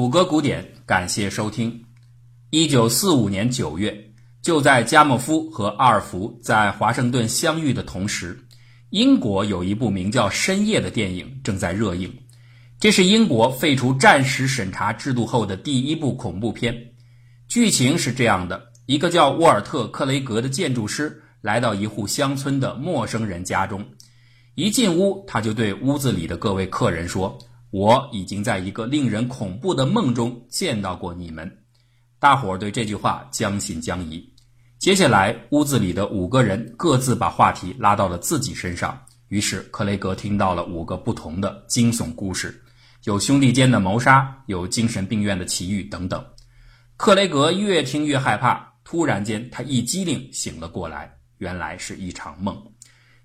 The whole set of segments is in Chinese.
谷歌古典，感谢收听。一九四五年九月，就在加莫夫和阿尔弗在华盛顿相遇的同时，英国有一部名叫《深夜》的电影正在热映。这是英国废除战时审查制度后的第一部恐怖片。剧情是这样的：一个叫沃尔特·克雷格的建筑师来到一户乡村的陌生人家中，一进屋，他就对屋子里的各位客人说。我已经在一个令人恐怖的梦中见到过你们，大伙儿对这句话将信将疑。接下来，屋子里的五个人各自把话题拉到了自己身上，于是克雷格听到了五个不同的惊悚故事，有兄弟间的谋杀，有精神病院的奇遇等等。克雷格越听越害怕，突然间他一激灵醒了过来，原来是一场梦。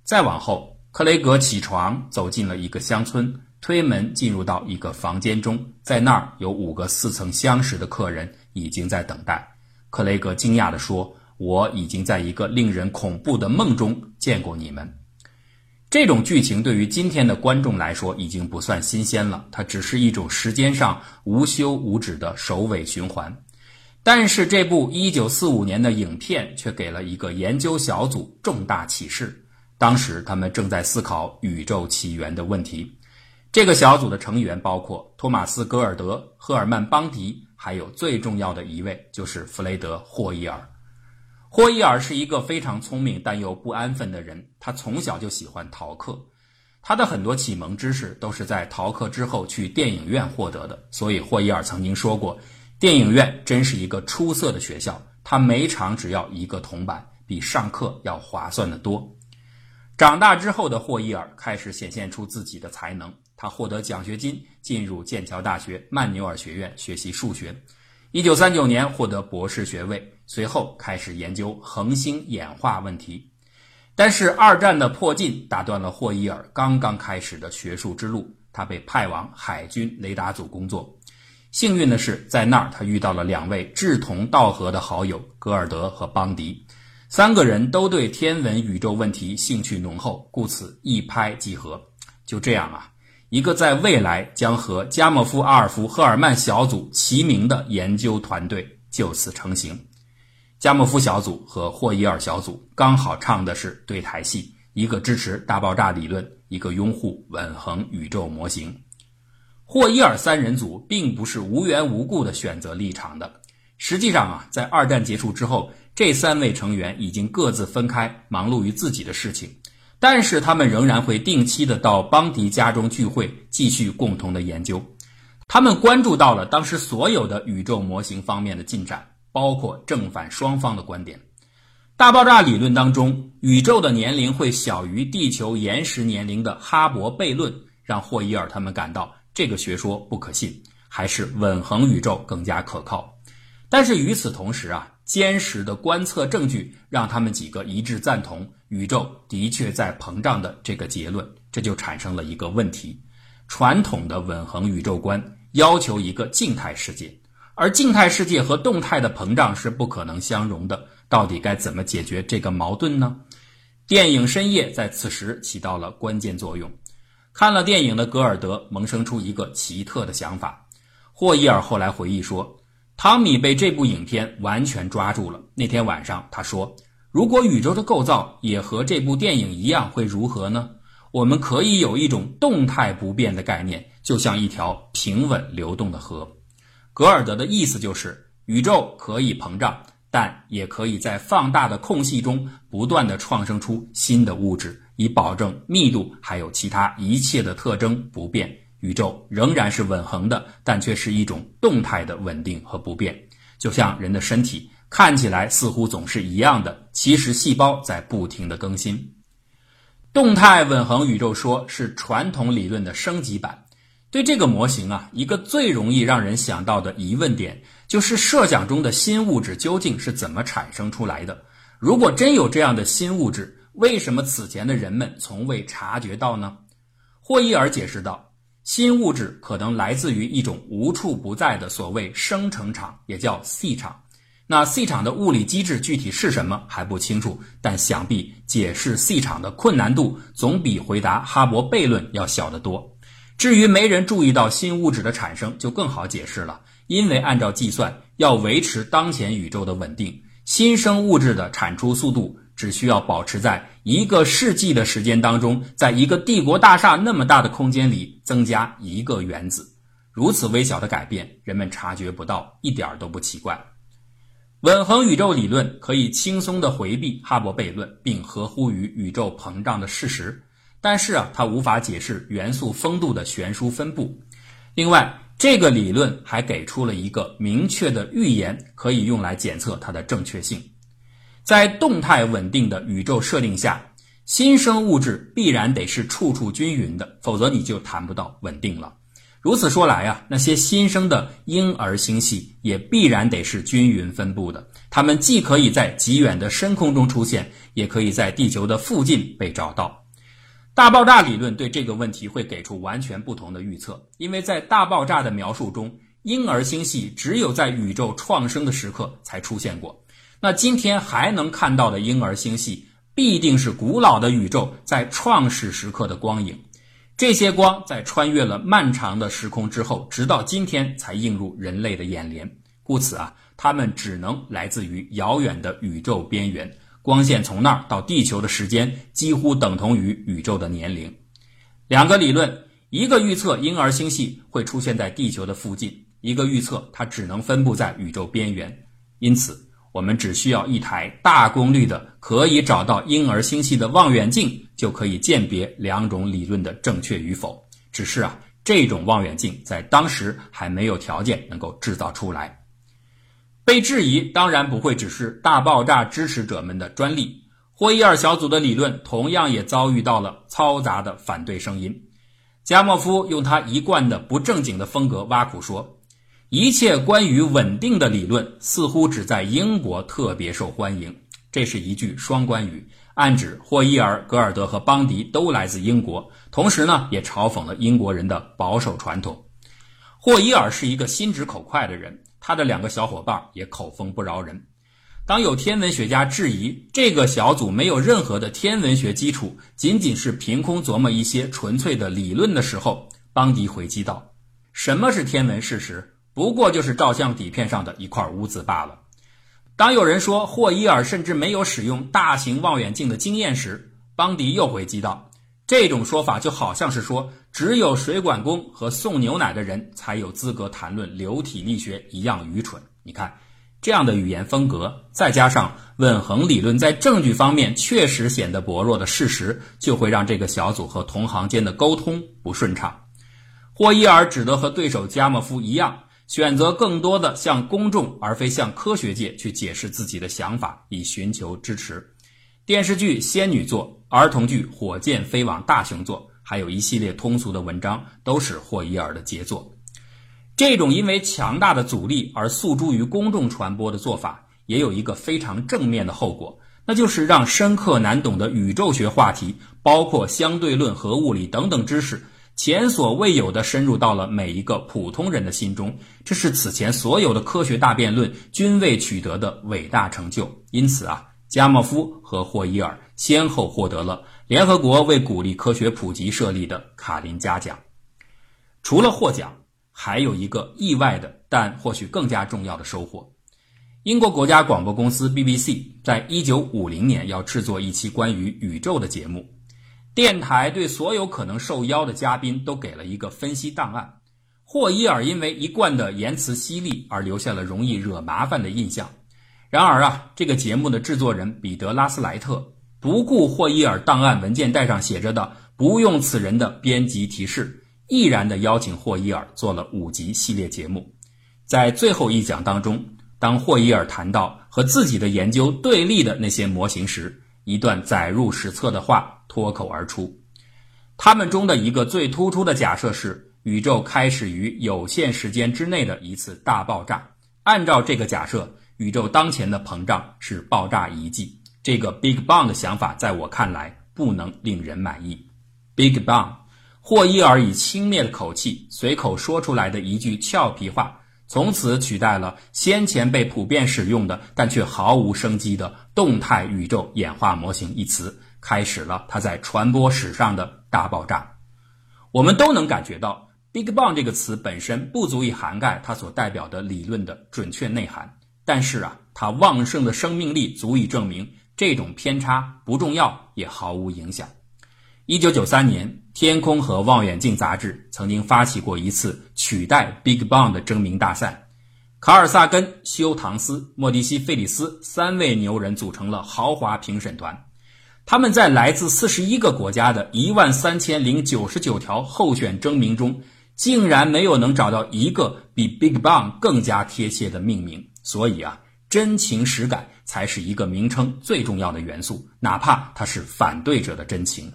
再往后，克雷格起床走进了一个乡村。推门进入到一个房间中，在那儿有五个似曾相识的客人已经在等待。克雷格惊讶地说：“我已经在一个令人恐怖的梦中见过你们。”这种剧情对于今天的观众来说已经不算新鲜了，它只是一种时间上无休无止的首尾循环。但是这部1945年的影片却给了一个研究小组重大启示。当时他们正在思考宇宙起源的问题。这个小组的成员包括托马斯·戈尔德、赫尔曼·邦迪，还有最重要的一位就是弗雷德·霍伊尔。霍伊尔是一个非常聪明但又不安分的人，他从小就喜欢逃课，他的很多启蒙知识都是在逃课之后去电影院获得的。所以霍伊尔曾经说过：“电影院真是一个出色的学校，他每场只要一个铜板，比上课要划算的多。”长大之后的霍伊尔开始显现出自己的才能。他获得奖学金，进入剑桥大学曼纽尔学院学习数学。一九三九年获得博士学位，随后开始研究恒星演化问题。但是二战的迫近打断了霍伊尔刚刚开始的学术之路，他被派往海军雷达组工作。幸运的是，在那儿他遇到了两位志同道合的好友——格尔德和邦迪。三个人都对天文宇宙问题兴趣浓厚，故此一拍即合。就这样啊。一个在未来将和加莫夫、阿尔弗、赫尔曼小组齐名的研究团队就此成型。加莫夫小组和霍伊尔小组刚好唱的是对台戏，一个支持大爆炸理论，一个拥护稳恒宇宙模型。霍伊尔三人组并不是无缘无故的选择立场的。实际上啊，在二战结束之后，这三位成员已经各自分开，忙碌于自己的事情。但是他们仍然会定期的到邦迪家中聚会，继续共同的研究。他们关注到了当时所有的宇宙模型方面的进展，包括正反双方的观点。大爆炸理论当中，宇宙的年龄会小于地球岩石年龄的哈勃悖论，让霍伊尔他们感到这个学说不可信，还是稳恒宇宙更加可靠。但是与此同时啊。坚实的观测证据让他们几个一致赞同宇宙的确在膨胀的这个结论，这就产生了一个问题：传统的稳恒宇宙观要求一个静态世界，而静态世界和动态的膨胀是不可能相容的。到底该怎么解决这个矛盾呢？电影《深夜》在此时起到了关键作用。看了电影的格尔德萌生出一个奇特的想法。霍伊尔后来回忆说。汤米被这部影片完全抓住了。那天晚上，他说：“如果宇宙的构造也和这部电影一样，会如何呢？我们可以有一种动态不变的概念，就像一条平稳流动的河。”格尔德的意思就是，宇宙可以膨胀，但也可以在放大的空隙中不断的创生出新的物质，以保证密度还有其他一切的特征不变。宇宙仍然是稳恒的，但却是一种动态的稳定和不变。就像人的身体看起来似乎总是一样的，其实细胞在不停的更新。动态稳恒宇宙说是传统理论的升级版。对这个模型啊，一个最容易让人想到的疑问点就是设想中的新物质究竟是怎么产生出来的？如果真有这样的新物质，为什么此前的人们从未察觉到呢？霍伊尔解释道。新物质可能来自于一种无处不在的所谓生成场，也叫 C 场。那 C 场的物理机制具体是什么还不清楚，但想必解释 C 场的困难度总比回答哈勃悖论要小得多。至于没人注意到新物质的产生，就更好解释了。因为按照计算，要维持当前宇宙的稳定，新生物质的产出速度只需要保持在一个世纪的时间当中，在一个帝国大厦那么大的空间里增加一个原子。如此微小的改变，人们察觉不到，一点都不奇怪。稳恒宇宙理论可以轻松地回避哈勃悖论，并合乎于宇宙膨胀的事实。但是啊，它无法解释元素风度的悬殊分布。另外，这个理论还给出了一个明确的预言，可以用来检测它的正确性。在动态稳定的宇宙设定下，新生物质必然得是处处均匀的，否则你就谈不到稳定了。如此说来啊，那些新生的婴儿星系也必然得是均匀分布的。它们既可以在极远的深空中出现，也可以在地球的附近被找到。大爆炸理论对这个问题会给出完全不同的预测，因为在大爆炸的描述中，婴儿星系只有在宇宙创生的时刻才出现过。那今天还能看到的婴儿星系，必定是古老的宇宙在创始时刻的光影。这些光在穿越了漫长的时空之后，直到今天才映入人类的眼帘。故此啊，它们只能来自于遥远的宇宙边缘。光线从那儿到地球的时间几乎等同于宇宙的年龄。两个理论，一个预测婴儿星系会出现在地球的附近，一个预测它只能分布在宇宙边缘。因此，我们只需要一台大功率的可以找到婴儿星系的望远镜，就可以鉴别两种理论的正确与否。只是啊，这种望远镜在当时还没有条件能够制造出来。被质疑当然不会只是大爆炸支持者们的专利，霍伊尔小组的理论同样也遭遇到了嘈杂的反对声音。加莫夫用他一贯的不正经的风格挖苦说：“一切关于稳定的理论似乎只在英国特别受欢迎。”这是一句双关语，暗指霍伊尔、格尔德和邦迪都来自英国，同时呢也嘲讽了英国人的保守传统。霍伊尔是一个心直口快的人。他的两个小伙伴也口风不饶人。当有天文学家质疑这个小组没有任何的天文学基础，仅仅是凭空琢磨一些纯粹的理论的时候，邦迪回击道：“什么是天文事实？不过就是照相底片上的一块污渍罢了。”当有人说霍伊尔甚至没有使用大型望远镜的经验时，邦迪又回击道。这种说法就好像是说，只有水管工和送牛奶的人才有资格谈论流体力学一样愚蠢。你看，这样的语言风格，再加上稳恒理论在证据方面确实显得薄弱的事实，就会让这个小组和同行间的沟通不顺畅。霍伊尔只得和对手加莫夫一样，选择更多的向公众而非向科学界去解释自己的想法，以寻求支持。电视剧《仙女座》。儿童剧《火箭飞往大熊座》，还有一系列通俗的文章，都是霍伊尔的杰作。这种因为强大的阻力而诉诸于公众传播的做法，也有一个非常正面的后果，那就是让深刻难懂的宇宙学话题，包括相对论、和物理等等知识，前所未有的深入到了每一个普通人的心中。这是此前所有的科学大辩论均未取得的伟大成就。因此啊，加莫夫和霍伊尔。先后获得了联合国为鼓励科学普及设立的卡林加奖。除了获奖，还有一个意外的，但或许更加重要的收获：英国国家广播公司 BBC 在一九五零年要制作一期关于宇宙的节目，电台对所有可能受邀的嘉宾都给了一个分析档案。霍伊尔因为一贯的言辞犀利而留下了容易惹麻烦的印象。然而啊，这个节目的制作人彼得拉斯莱特。不顾霍伊尔档案文件袋上写着的“不用此人”的编辑提示，毅然地邀请霍伊尔做了五集系列节目。在最后一讲当中，当霍伊尔谈到和自己的研究对立的那些模型时，一段载入史册的话脱口而出。他们中的一个最突出的假设是，宇宙开始于有限时间之内的一次大爆炸。按照这个假设，宇宙当前的膨胀是爆炸遗迹。这个 Big Bang 的想法，在我看来不能令人满意。Big Bang，霍伊尔以轻蔑的口气随口说出来的一句俏皮话，从此取代了先前被普遍使用的但却毫无生机的动态宇宙演化模型一词，开始了它在传播史上的大爆炸。我们都能感觉到 “Big Bang” 这个词本身不足以涵盖它所代表的理论的准确内涵，但是啊，它旺盛的生命力足以证明这种偏差不重要也毫无影响。一九九三年，《天空和望远镜》杂志曾经发起过一次取代 “Big Bang” 的征名大赛，卡尔萨根、休唐斯、莫迪西费里斯三位牛人组成了豪华评审团。他们在来自四十一个国家的一万三千零九十九条候选征名中，竟然没有能找到一个比 Big Bang 更加贴切的命名。所以啊，真情实感才是一个名称最重要的元素，哪怕它是反对者的真情。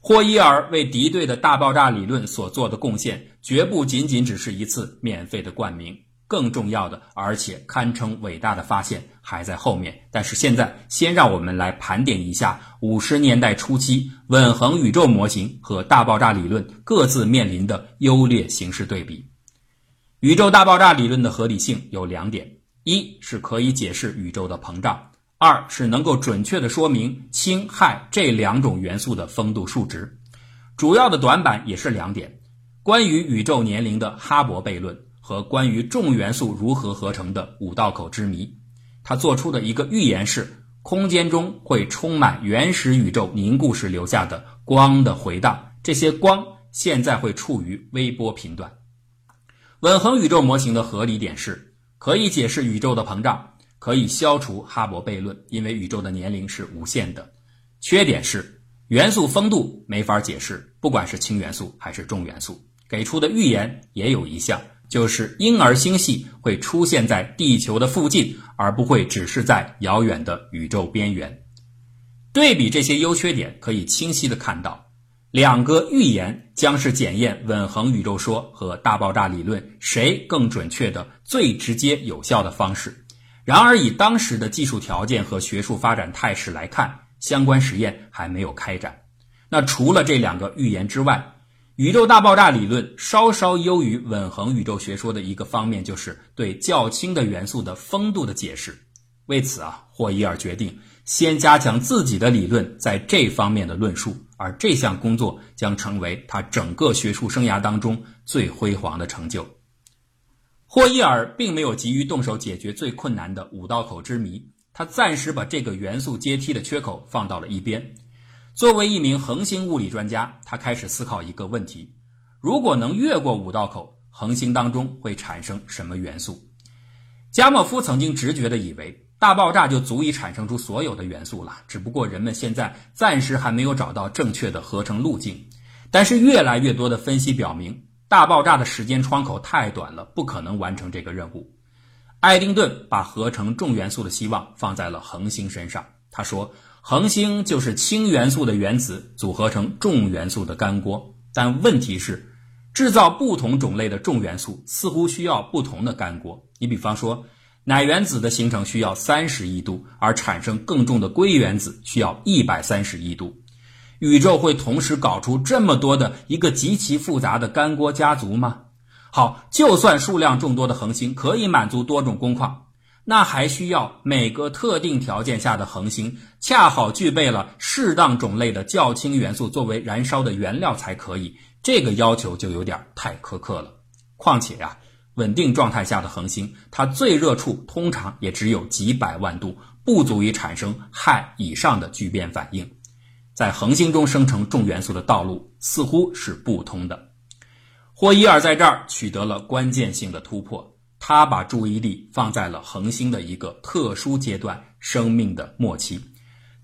霍伊尔为敌对的大爆炸理论所做的贡献，绝不仅仅只是一次免费的冠名。更重要的，而且堪称伟大的发现还在后面。但是现在，先让我们来盘点一下五十年代初期稳恒宇宙模型和大爆炸理论各自面临的优劣形势对比。宇宙大爆炸理论的合理性有两点：一是可以解释宇宙的膨胀；二是能够准确地说明氢、氦这两种元素的风度数值。主要的短板也是两点：关于宇宙年龄的哈勃悖论。和关于重元素如何合成的五道口之谜，他做出的一个预言是：空间中会充满原始宇宙凝固时留下的光的回荡，这些光现在会处于微波频段。稳恒宇宙模型的合理点是，可以解释宇宙的膨胀，可以消除哈勃悖论，因为宇宙的年龄是无限的。缺点是元素风度没法解释，不管是氢元素还是重元素。给出的预言也有一项。就是婴儿星系会出现在地球的附近，而不会只是在遥远的宇宙边缘。对比这些优缺点，可以清晰的看到，两个预言将是检验稳恒宇宙说和大爆炸理论谁更准确的最直接有效的方式。然而，以当时的技术条件和学术发展态势来看，相关实验还没有开展。那除了这两个预言之外，宇宙大爆炸理论稍稍优于稳恒宇宙学说的一个方面，就是对较轻的元素的风度的解释。为此啊，霍伊尔决定先加强自己的理论在这方面的论述，而这项工作将成为他整个学术生涯当中最辉煌的成就。霍伊尔并没有急于动手解决最困难的五道口之谜，他暂时把这个元素阶梯的缺口放到了一边。作为一名恒星物理专家，他开始思考一个问题：如果能越过五道口，恒星当中会产生什么元素？加莫夫曾经直觉地以为，大爆炸就足以产生出所有的元素了，只不过人们现在暂时还没有找到正确的合成路径。但是越来越多的分析表明，大爆炸的时间窗口太短了，不可能完成这个任务。爱丁顿把合成重元素的希望放在了恒星身上，他说。恒星就是氢元素的原子组合成重元素的干锅，但问题是，制造不同种类的重元素似乎需要不同的干锅。你比方说，氖原子的形成需要三十亿度，而产生更重的硅原子需要一百三十亿度。宇宙会同时搞出这么多的一个极其复杂的干锅家族吗？好，就算数量众多的恒星可以满足多种工况。那还需要每个特定条件下的恒星恰好具备了适当种类的较轻元素作为燃烧的原料才可以，这个要求就有点太苛刻了。况且呀，稳定状态下的恒星，它最热处通常也只有几百万度，不足以产生氦以上的聚变反应，在恒星中生成重元素的道路似乎是不通的。霍伊尔在这儿取得了关键性的突破。他把注意力放在了恒星的一个特殊阶段——生命的末期。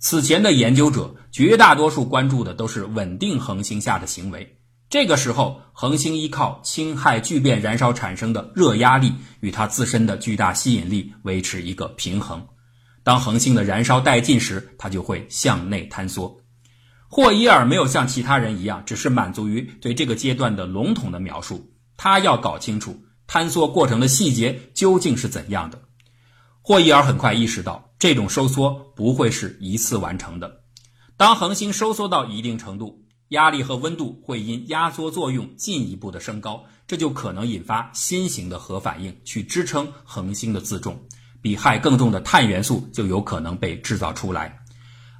此前的研究者绝大多数关注的都是稳定恒星下的行为。这个时候，恒星依靠氢氦聚变燃烧产生的热压力与它自身的巨大吸引力维持一个平衡。当恒星的燃烧殆尽时，它就会向内坍缩。霍伊尔没有像其他人一样，只是满足于对这个阶段的笼统的描述。他要搞清楚。坍缩过程的细节究竟是怎样的？霍伊尔很快意识到，这种收缩不会是一次完成的。当恒星收缩到一定程度，压力和温度会因压缩作用进一步的升高，这就可能引发新型的核反应，去支撑恒星的自重。比氦更重的碳元素就有可能被制造出来。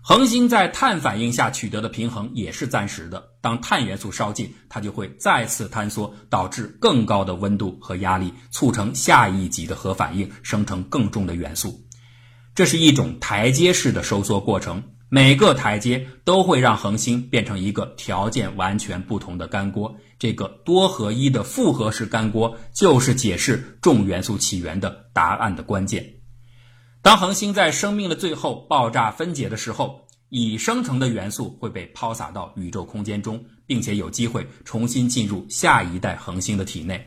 恒星在碳反应下取得的平衡也是暂时的。当碳元素烧尽，它就会再次坍缩，导致更高的温度和压力，促成下一级的核反应，生成更重的元素。这是一种台阶式的收缩过程，每个台阶都会让恒星变成一个条件完全不同的干锅。这个多合一的复合式干锅，就是解释重元素起源的答案的关键。当恒星在生命的最后爆炸分解的时候，已生成的元素会被抛洒到宇宙空间中，并且有机会重新进入下一代恒星的体内。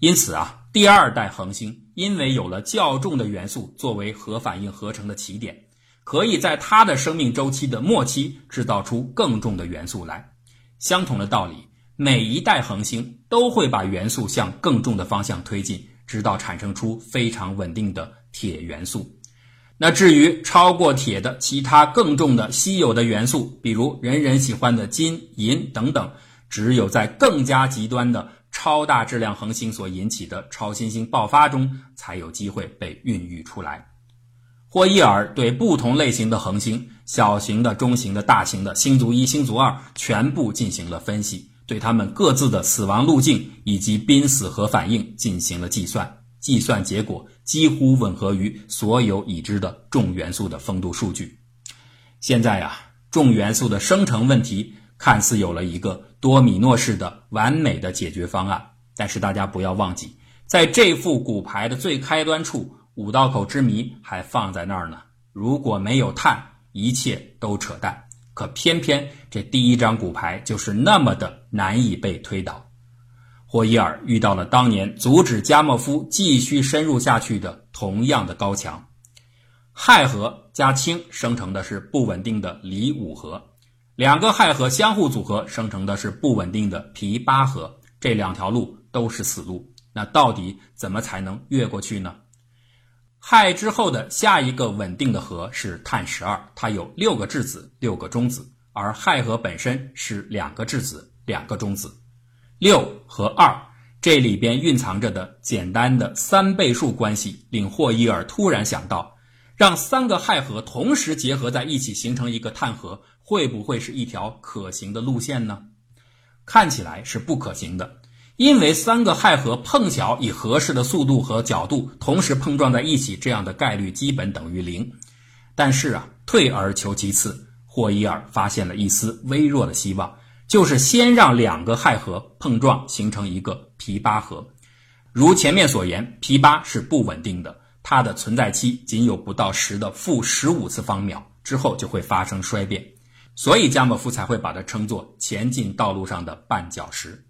因此啊，第二代恒星因为有了较重的元素作为核反应合成的起点，可以在它的生命周期的末期制造出更重的元素来。相同的道理，每一代恒星都会把元素向更重的方向推进，直到产生出非常稳定的铁元素。那至于超过铁的其他更重的稀有的元素，比如人人喜欢的金、银等等，只有在更加极端的超大质量恒星所引起的超新星爆发中，才有机会被孕育出来。霍伊尔对不同类型的恒星——小型的、中型的、大型的、星族一、星族二——全部进行了分析，对它们各自的死亡路径以及濒死核反应进行了计算。计算结果几乎吻合于所有已知的重元素的风度数据。现在呀，重元素的生成问题看似有了一个多米诺式的完美的解决方案，但是大家不要忘记，在这副骨牌的最开端处，五道口之谜还放在那儿呢。如果没有碳，一切都扯淡。可偏偏这第一张骨牌就是那么的难以被推倒。霍伊尔遇到了当年阻止加莫夫继续深入下去的同样的高墙。氦核加氢生成的是不稳定的锂五核，两个氦核相互组合生成的是不稳定的铍八核。这两条路都是死路。那到底怎么才能越过去呢？氦之后的下一个稳定的核是碳十二，它有六个质子，六个中子，而氦核本身是两个质子，两个中子。六和二这里边蕴藏着的简单的三倍数关系，令霍伊尔突然想到，让三个氦核同时结合在一起形成一个碳核，会不会是一条可行的路线呢？看起来是不可行的，因为三个氦核碰巧以合适的速度和角度同时碰撞在一起，这样的概率基本等于零。但是啊，退而求其次，霍伊尔发现了一丝微弱的希望。就是先让两个氦核碰撞形成一个铍八核，如前面所言，铍八是不稳定的，它的存在期仅有不到十的负十五次方秒，之后就会发生衰变，所以加莫夫才会把它称作前进道路上的绊脚石。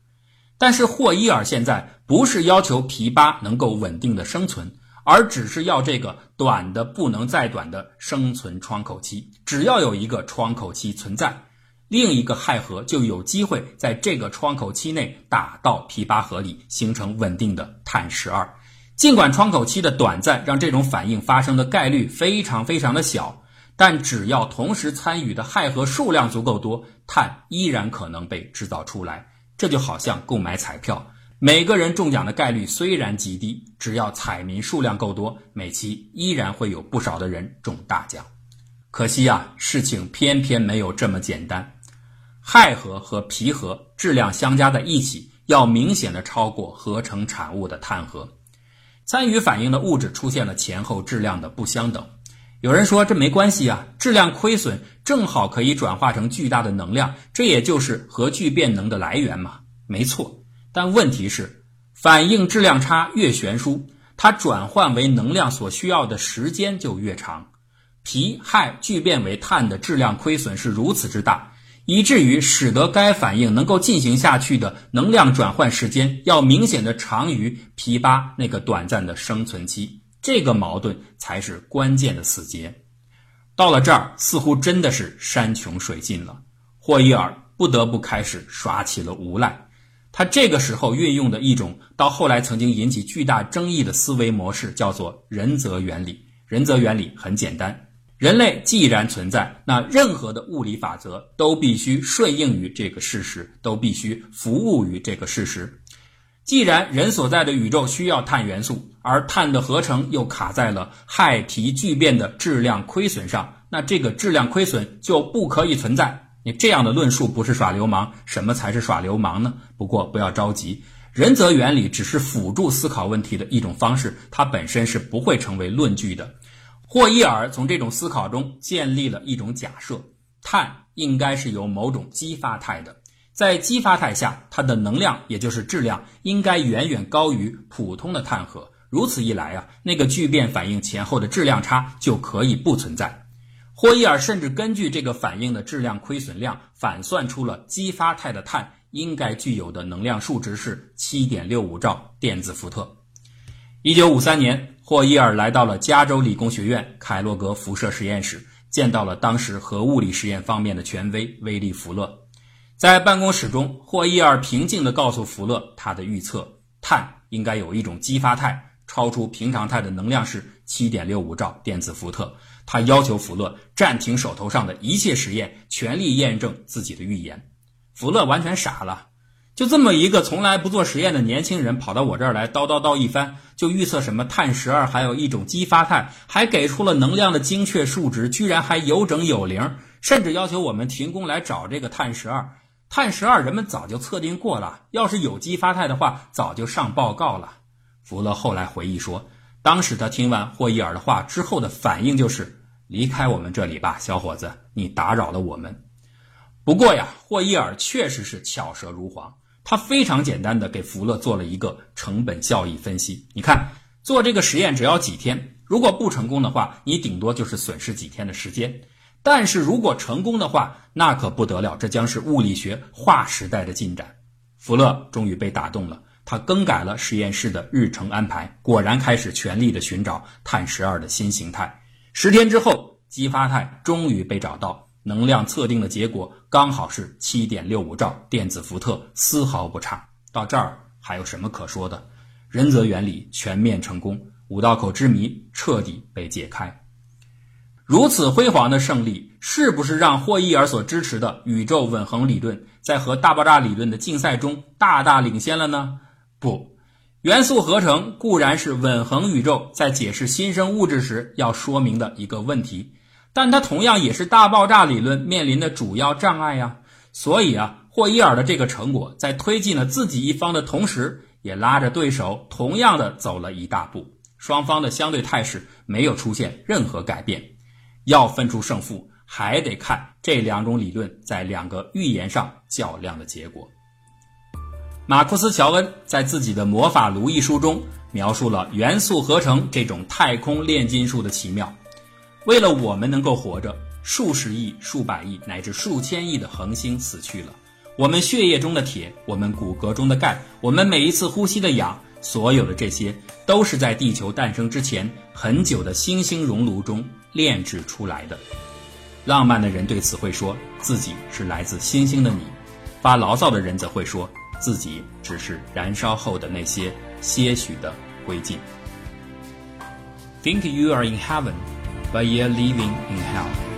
但是霍伊尔现在不是要求铍八能够稳定的生存，而只是要这个短的不能再短的生存窗口期，只要有一个窗口期存在。另一个氦核就有机会在这个窗口期内打到铍八核里，形成稳定的碳十二。尽管窗口期的短暂让这种反应发生的概率非常非常的小，但只要同时参与的氦核数量足够多，碳依然可能被制造出来。这就好像购买彩票，每个人中奖的概率虽然极低，只要彩民数量够多，每期依然会有不少的人中大奖。可惜啊，事情偏偏没有这么简单。氦核和铍核质量相加在一起，要明显的超过合成产物的碳核。参与反应的物质出现了前后质量的不相等。有人说这没关系啊，质量亏损正好可以转化成巨大的能量，这也就是核聚变能的来源嘛。没错，但问题是，反应质量差越悬殊，它转换为能量所需要的时间就越长。铍氦聚变为碳的质量亏损是如此之大。以至于使得该反应能够进行下去的能量转换时间要明显的长于铍八那个短暂的生存期，这个矛盾才是关键的死结。到了这儿，似乎真的是山穷水尽了。霍伊尔不得不开始耍起了无赖。他这个时候运用的一种到后来曾经引起巨大争议的思维模式，叫做人则原理。人则原理很简单。人类既然存在，那任何的物理法则都必须顺应于这个事实，都必须服务于这个事实。既然人所在的宇宙需要碳元素，而碳的合成又卡在了氦铍聚变的质量亏损上，那这个质量亏损就不可以存在。你这样的论述不是耍流氓，什么才是耍流氓呢？不过不要着急，仁则原理只是辅助思考问题的一种方式，它本身是不会成为论据的。霍伊尔从这种思考中建立了一种假设：碳应该是由某种激发态的。在激发态下，它的能量也就是质量应该远远高于普通的碳核。如此一来啊，那个聚变反应前后的质量差就可以不存在。霍伊尔甚至根据这个反应的质量亏损量，反算出了激发态的碳应该具有的能量数值是七点六五兆电子伏特。一九五三年，霍伊尔来到了加州理工学院凯洛格辐射实验室，见到了当时核物理实验方面的权威威利·福勒。在办公室中，霍伊尔平静地告诉福勒他的预测：碳应该有一种激发态，超出平常态的能量是七点六五兆电子伏特。他要求福勒暂停手头上的一切实验，全力验证自己的预言。福勒完全傻了，就这么一个从来不做实验的年轻人，跑到我这儿来叨叨叨一番，就预测什么碳十二还有一种激发态，还给出了能量的精确数值，居然还有整有零，甚至要求我们停工来找这个碳十二。碳十二人们早就测定过了，要是有激发态的话，早就上报告了。福勒后来回忆说，当时他听完霍伊尔的话之后的反应就是离开我们这里吧，小伙子，你打扰了我们。不过呀，霍伊尔确实是巧舌如簧，他非常简单的给福勒做了一个成本效益分析。你看，做这个实验只要几天，如果不成功的话，你顶多就是损失几天的时间。但是如果成功的话，那可不得了，这将是物理学划时代的进展。福勒终于被打动了，他更改了实验室的日程安排，果然开始全力的寻找碳十二的新形态。十天之后，激发态终于被找到，能量测定的结果刚好是七点六五兆电子伏特，丝毫不差。到这儿还有什么可说的？仁则原理全面成功，五道口之谜彻底被解开。如此辉煌的胜利，是不是让霍伊尔所支持的宇宙稳恒理论在和大爆炸理论的竞赛中大大领先了呢？不，元素合成固然是稳恒宇宙在解释新生物质时要说明的一个问题，但它同样也是大爆炸理论面临的主要障碍呀。所以啊，霍伊尔的这个成果在推进了自己一方的同时，也拉着对手同样的走了一大步，双方的相对态势没有出现任何改变。要分出胜负，还得看这两种理论在两个预言上较量的结果。马库斯·乔恩在自己的《魔法炉》一书中描述了元素合成这种太空炼金术的奇妙。为了我们能够活着，数十亿、数百亿乃至数千亿的恒星死去了。我们血液中的铁，我们骨骼中的钙，我们每一次呼吸的氧，所有的这些都是在地球诞生之前很久的星星熔炉中。炼制出来的，浪漫的人对此会说自己是来自星星的你；发牢骚的人则会说自己只是燃烧后的那些些许的灰烬。Think you are in heaven, but you're living in hell.